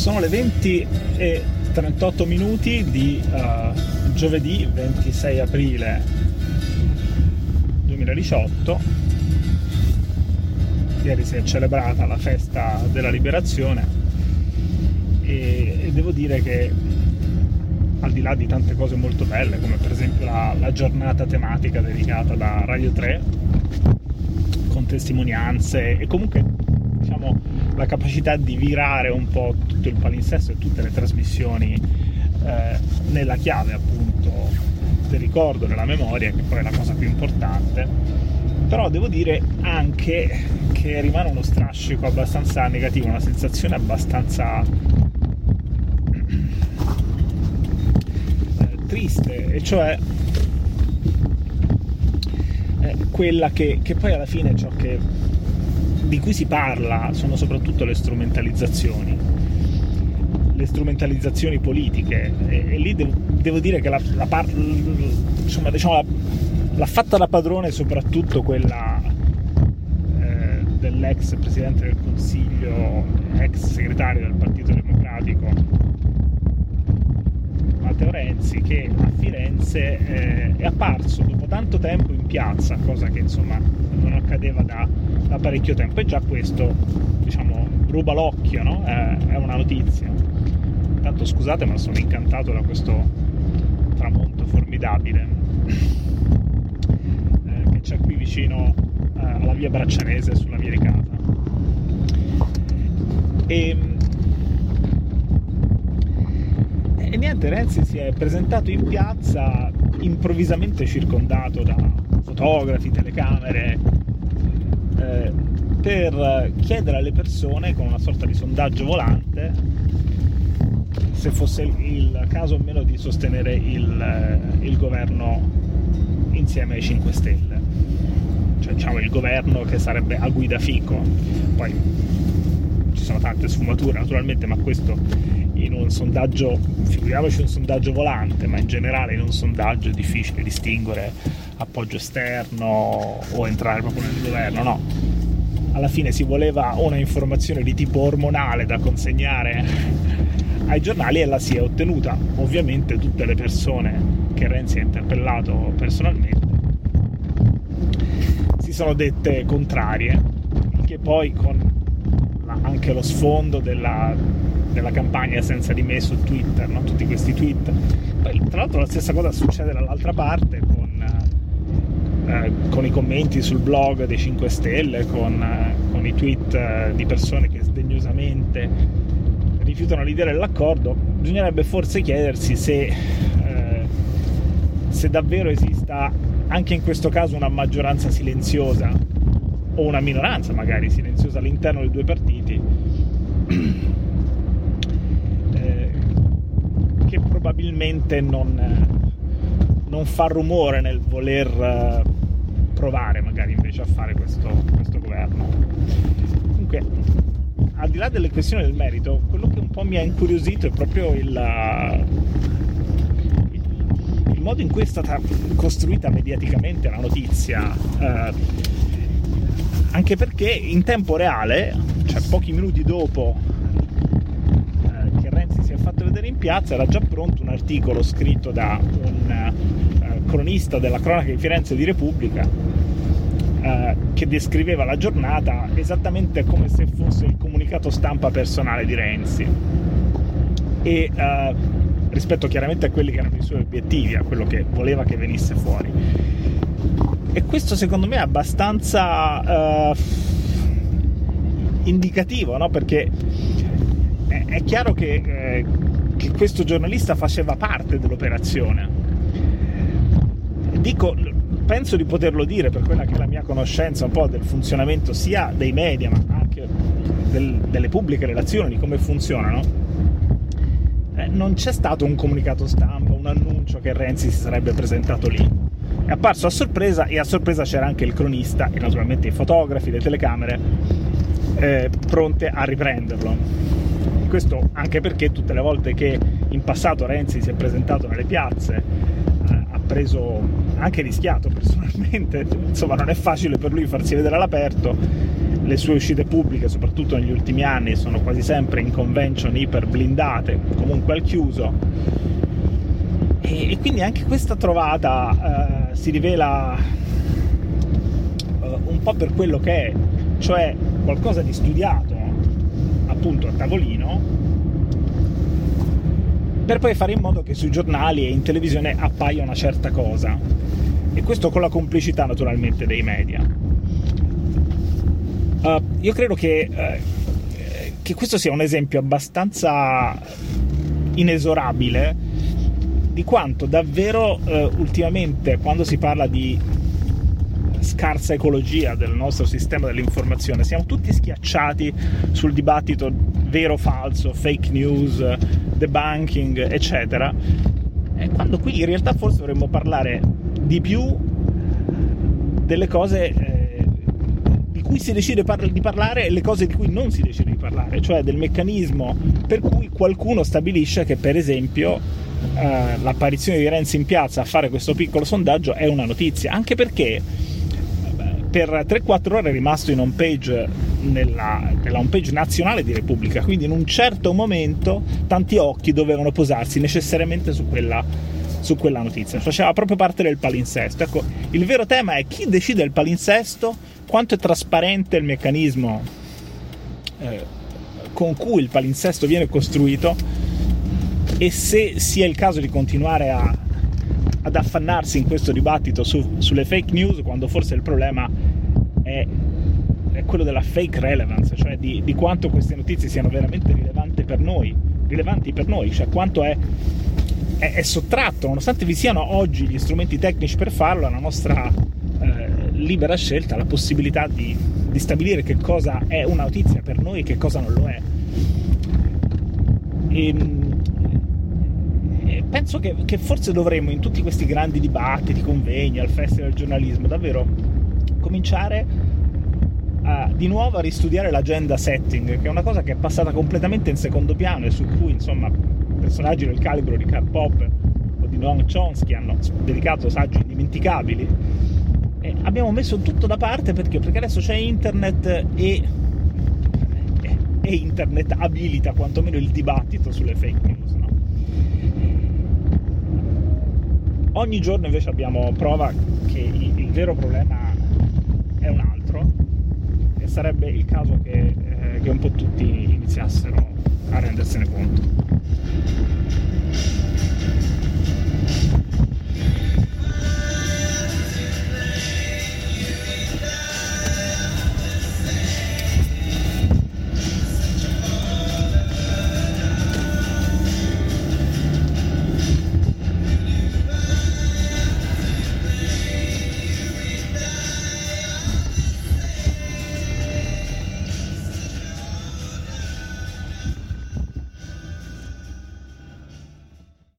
sono le 20 e 38 minuti di uh, giovedì 26 aprile 2018. Ieri si è celebrata la festa della liberazione e, e devo dire che al di là di tante cose molto belle, come per esempio la, la giornata tematica dedicata da Radio 3, con testimonianze e comunque la capacità di virare un po' tutto il palinsesto e tutte le trasmissioni eh, nella chiave appunto del ricordo, della memoria, che poi è la cosa più importante. Però devo dire anche che rimane uno strascico abbastanza negativo, una sensazione abbastanza eh, triste, e cioè eh, quella che, che poi alla fine è ciò che di cui si parla sono soprattutto le strumentalizzazioni, le strumentalizzazioni politiche. E, e lì devo, devo, dire che la, la par- insomma, diciamo, la, l'ha fatta da padrone soprattutto quella eh, dell'ex Presidente del Consiglio, ex segretario del Partito Democratico Renzi che a Firenze eh, è apparso dopo tanto tempo in piazza, cosa che insomma non accadeva da da parecchio tempo. E già questo diciamo ruba l'occhio no? è, è una notizia. Intanto scusate ma sono incantato da questo tramonto formidabile eh, che c'è qui vicino eh, alla via Braccianese sulla via di casa e, e niente Renzi si è presentato in piazza improvvisamente circondato da fotografi, telecamere eh, per chiedere alle persone con una sorta di sondaggio volante se fosse il caso o meno di sostenere il, eh, il governo insieme ai 5 Stelle, cioè diciamo il governo che sarebbe a guida Fico. Poi ci sono tante sfumature naturalmente, ma questo in un sondaggio, figuriamoci un sondaggio volante, ma in generale in un sondaggio è difficile distinguere appoggio esterno o entrare proprio nel governo, no. Alla fine si voleva una informazione di tipo ormonale da consegnare ai giornali e la si è ottenuta. Ovviamente tutte le persone che Renzi ha interpellato personalmente si sono dette contrarie, che poi con anche lo sfondo della, della campagna senza di me su Twitter, no? tutti questi tweet. Poi, tra l'altro la stessa cosa succede dall'altra parte con eh, con i commenti sul blog dei 5 Stelle, con, eh, con i tweet eh, di persone che sdegnosamente rifiutano l'idea dell'accordo, bisognerebbe forse chiedersi se, eh, se davvero esista anche in questo caso una maggioranza silenziosa o una minoranza magari silenziosa all'interno dei due partiti eh, che probabilmente non, non, fa rumore nel voler provare magari invece a fare questo, questo governo. Comunque, al di là delle questioni del merito, quello che un po' mi ha incuriosito è proprio il, il modo in cui è stata costruita mediaticamente la notizia. Eh, anche perché in tempo reale, cioè pochi minuti dopo eh, che Renzi si è fatto vedere in piazza, era già pronto un articolo scritto da un eh, cronista della cronaca di Firenze di Repubblica eh, che descriveva la giornata esattamente come se fosse il comunicato stampa personale di Renzi e eh, rispetto chiaramente a quelli che erano i suoi obiettivi, a quello che voleva che venisse fuori. E questo secondo me è abbastanza indicativo, no? perché è, chiaro che, eh, che questo giornalista faceva parte dell'operazione. Dico, penso di poterlo dire per quella che è la mia conoscenza un po' del funzionamento sia dei media ma anche del, delle pubbliche relazioni, di come funzionano, eh, non c'è stato un comunicato stampa, un annuncio che Renzi si sarebbe presentato lì. È apparso a sorpresa e a sorpresa c'era anche il cronista e naturalmente i fotografi, le telecamere eh, pronte a riprenderlo. Questo anche perché tutte le volte che in passato Renzi si è presentato nelle piazze preso anche rischiato personalmente, insomma non è facile per lui farsi vedere all'aperto, le sue uscite pubbliche, soprattutto negli ultimi anni, sono quasi sempre in convention iper blindate, comunque al chiuso. E, e quindi anche questa trovata eh, si rivela eh, un po' per quello che è, cioè qualcosa di studiato appunto a tavolino per poi fare in modo che sui giornali e in televisione appaia una certa cosa. E questo con la complicità naturalmente dei media. Uh, io credo che, uh, che, questo sia un esempio abbastanza inesorabile di quanto davvero uh, ultimamente quando si parla di scarsa ecologia del nostro sistema dell'informazione siamo tutti schiacciati sul dibattito vero falso, fake news, debunking, eccetera. E quando qui in realtà forse dovremmo parlare di più delle cose eh, di cui si decide par- di parlare e le cose di cui non si decide di parlare, cioè del meccanismo per cui qualcuno stabilisce che per esempio eh, l'apparizione di Renzi in piazza a fare questo piccolo sondaggio è una notizia, anche perché per 3-4 ore è rimasto in home page nella, nella home page nazionale di Repubblica, quindi in un certo momento tanti occhi dovevano posarsi necessariamente su quella, su quella notizia, faceva proprio parte del palinsesto. Ecco, il vero tema è chi decide il palinsesto, quanto è trasparente il meccanismo eh, con cui il palinsesto viene costruito e se sia il caso di continuare a ad affannarsi in questo dibattito su, sulle fake news quando forse il problema è, è quello della fake relevance, cioè di, di, quanto queste notizie siano veramente rilevanti per noi, rilevanti per noi, cioè quanto è, è, è sottratto, nonostante vi siano oggi gli strumenti tecnici per farlo, alla nostra eh, libera scelta, la possibilità di, di stabilire che cosa è una notizia per noi e che cosa non lo è. E, ehm, penso che, che, forse dovremmo in tutti questi grandi dibattiti, convegni, al Festival del giornalismo, davvero cominciare a, di nuovo a ristudiare l'agenda setting, che è una cosa che è passata completamente in secondo piano e su cui insomma personaggi del calibro di Karl Popper o di Noam Chomsky hanno dedicato saggi indimenticabili. E abbiamo messo tutto da parte perché? Perché adesso c'è internet e, e internet abilita quantomeno il dibattito sulle fake news. Ogni giorno invece abbiamo prova che il, il vero problema è un altro e sarebbe il caso che, eh, che un po' tutti iniziassero a rendersene conto.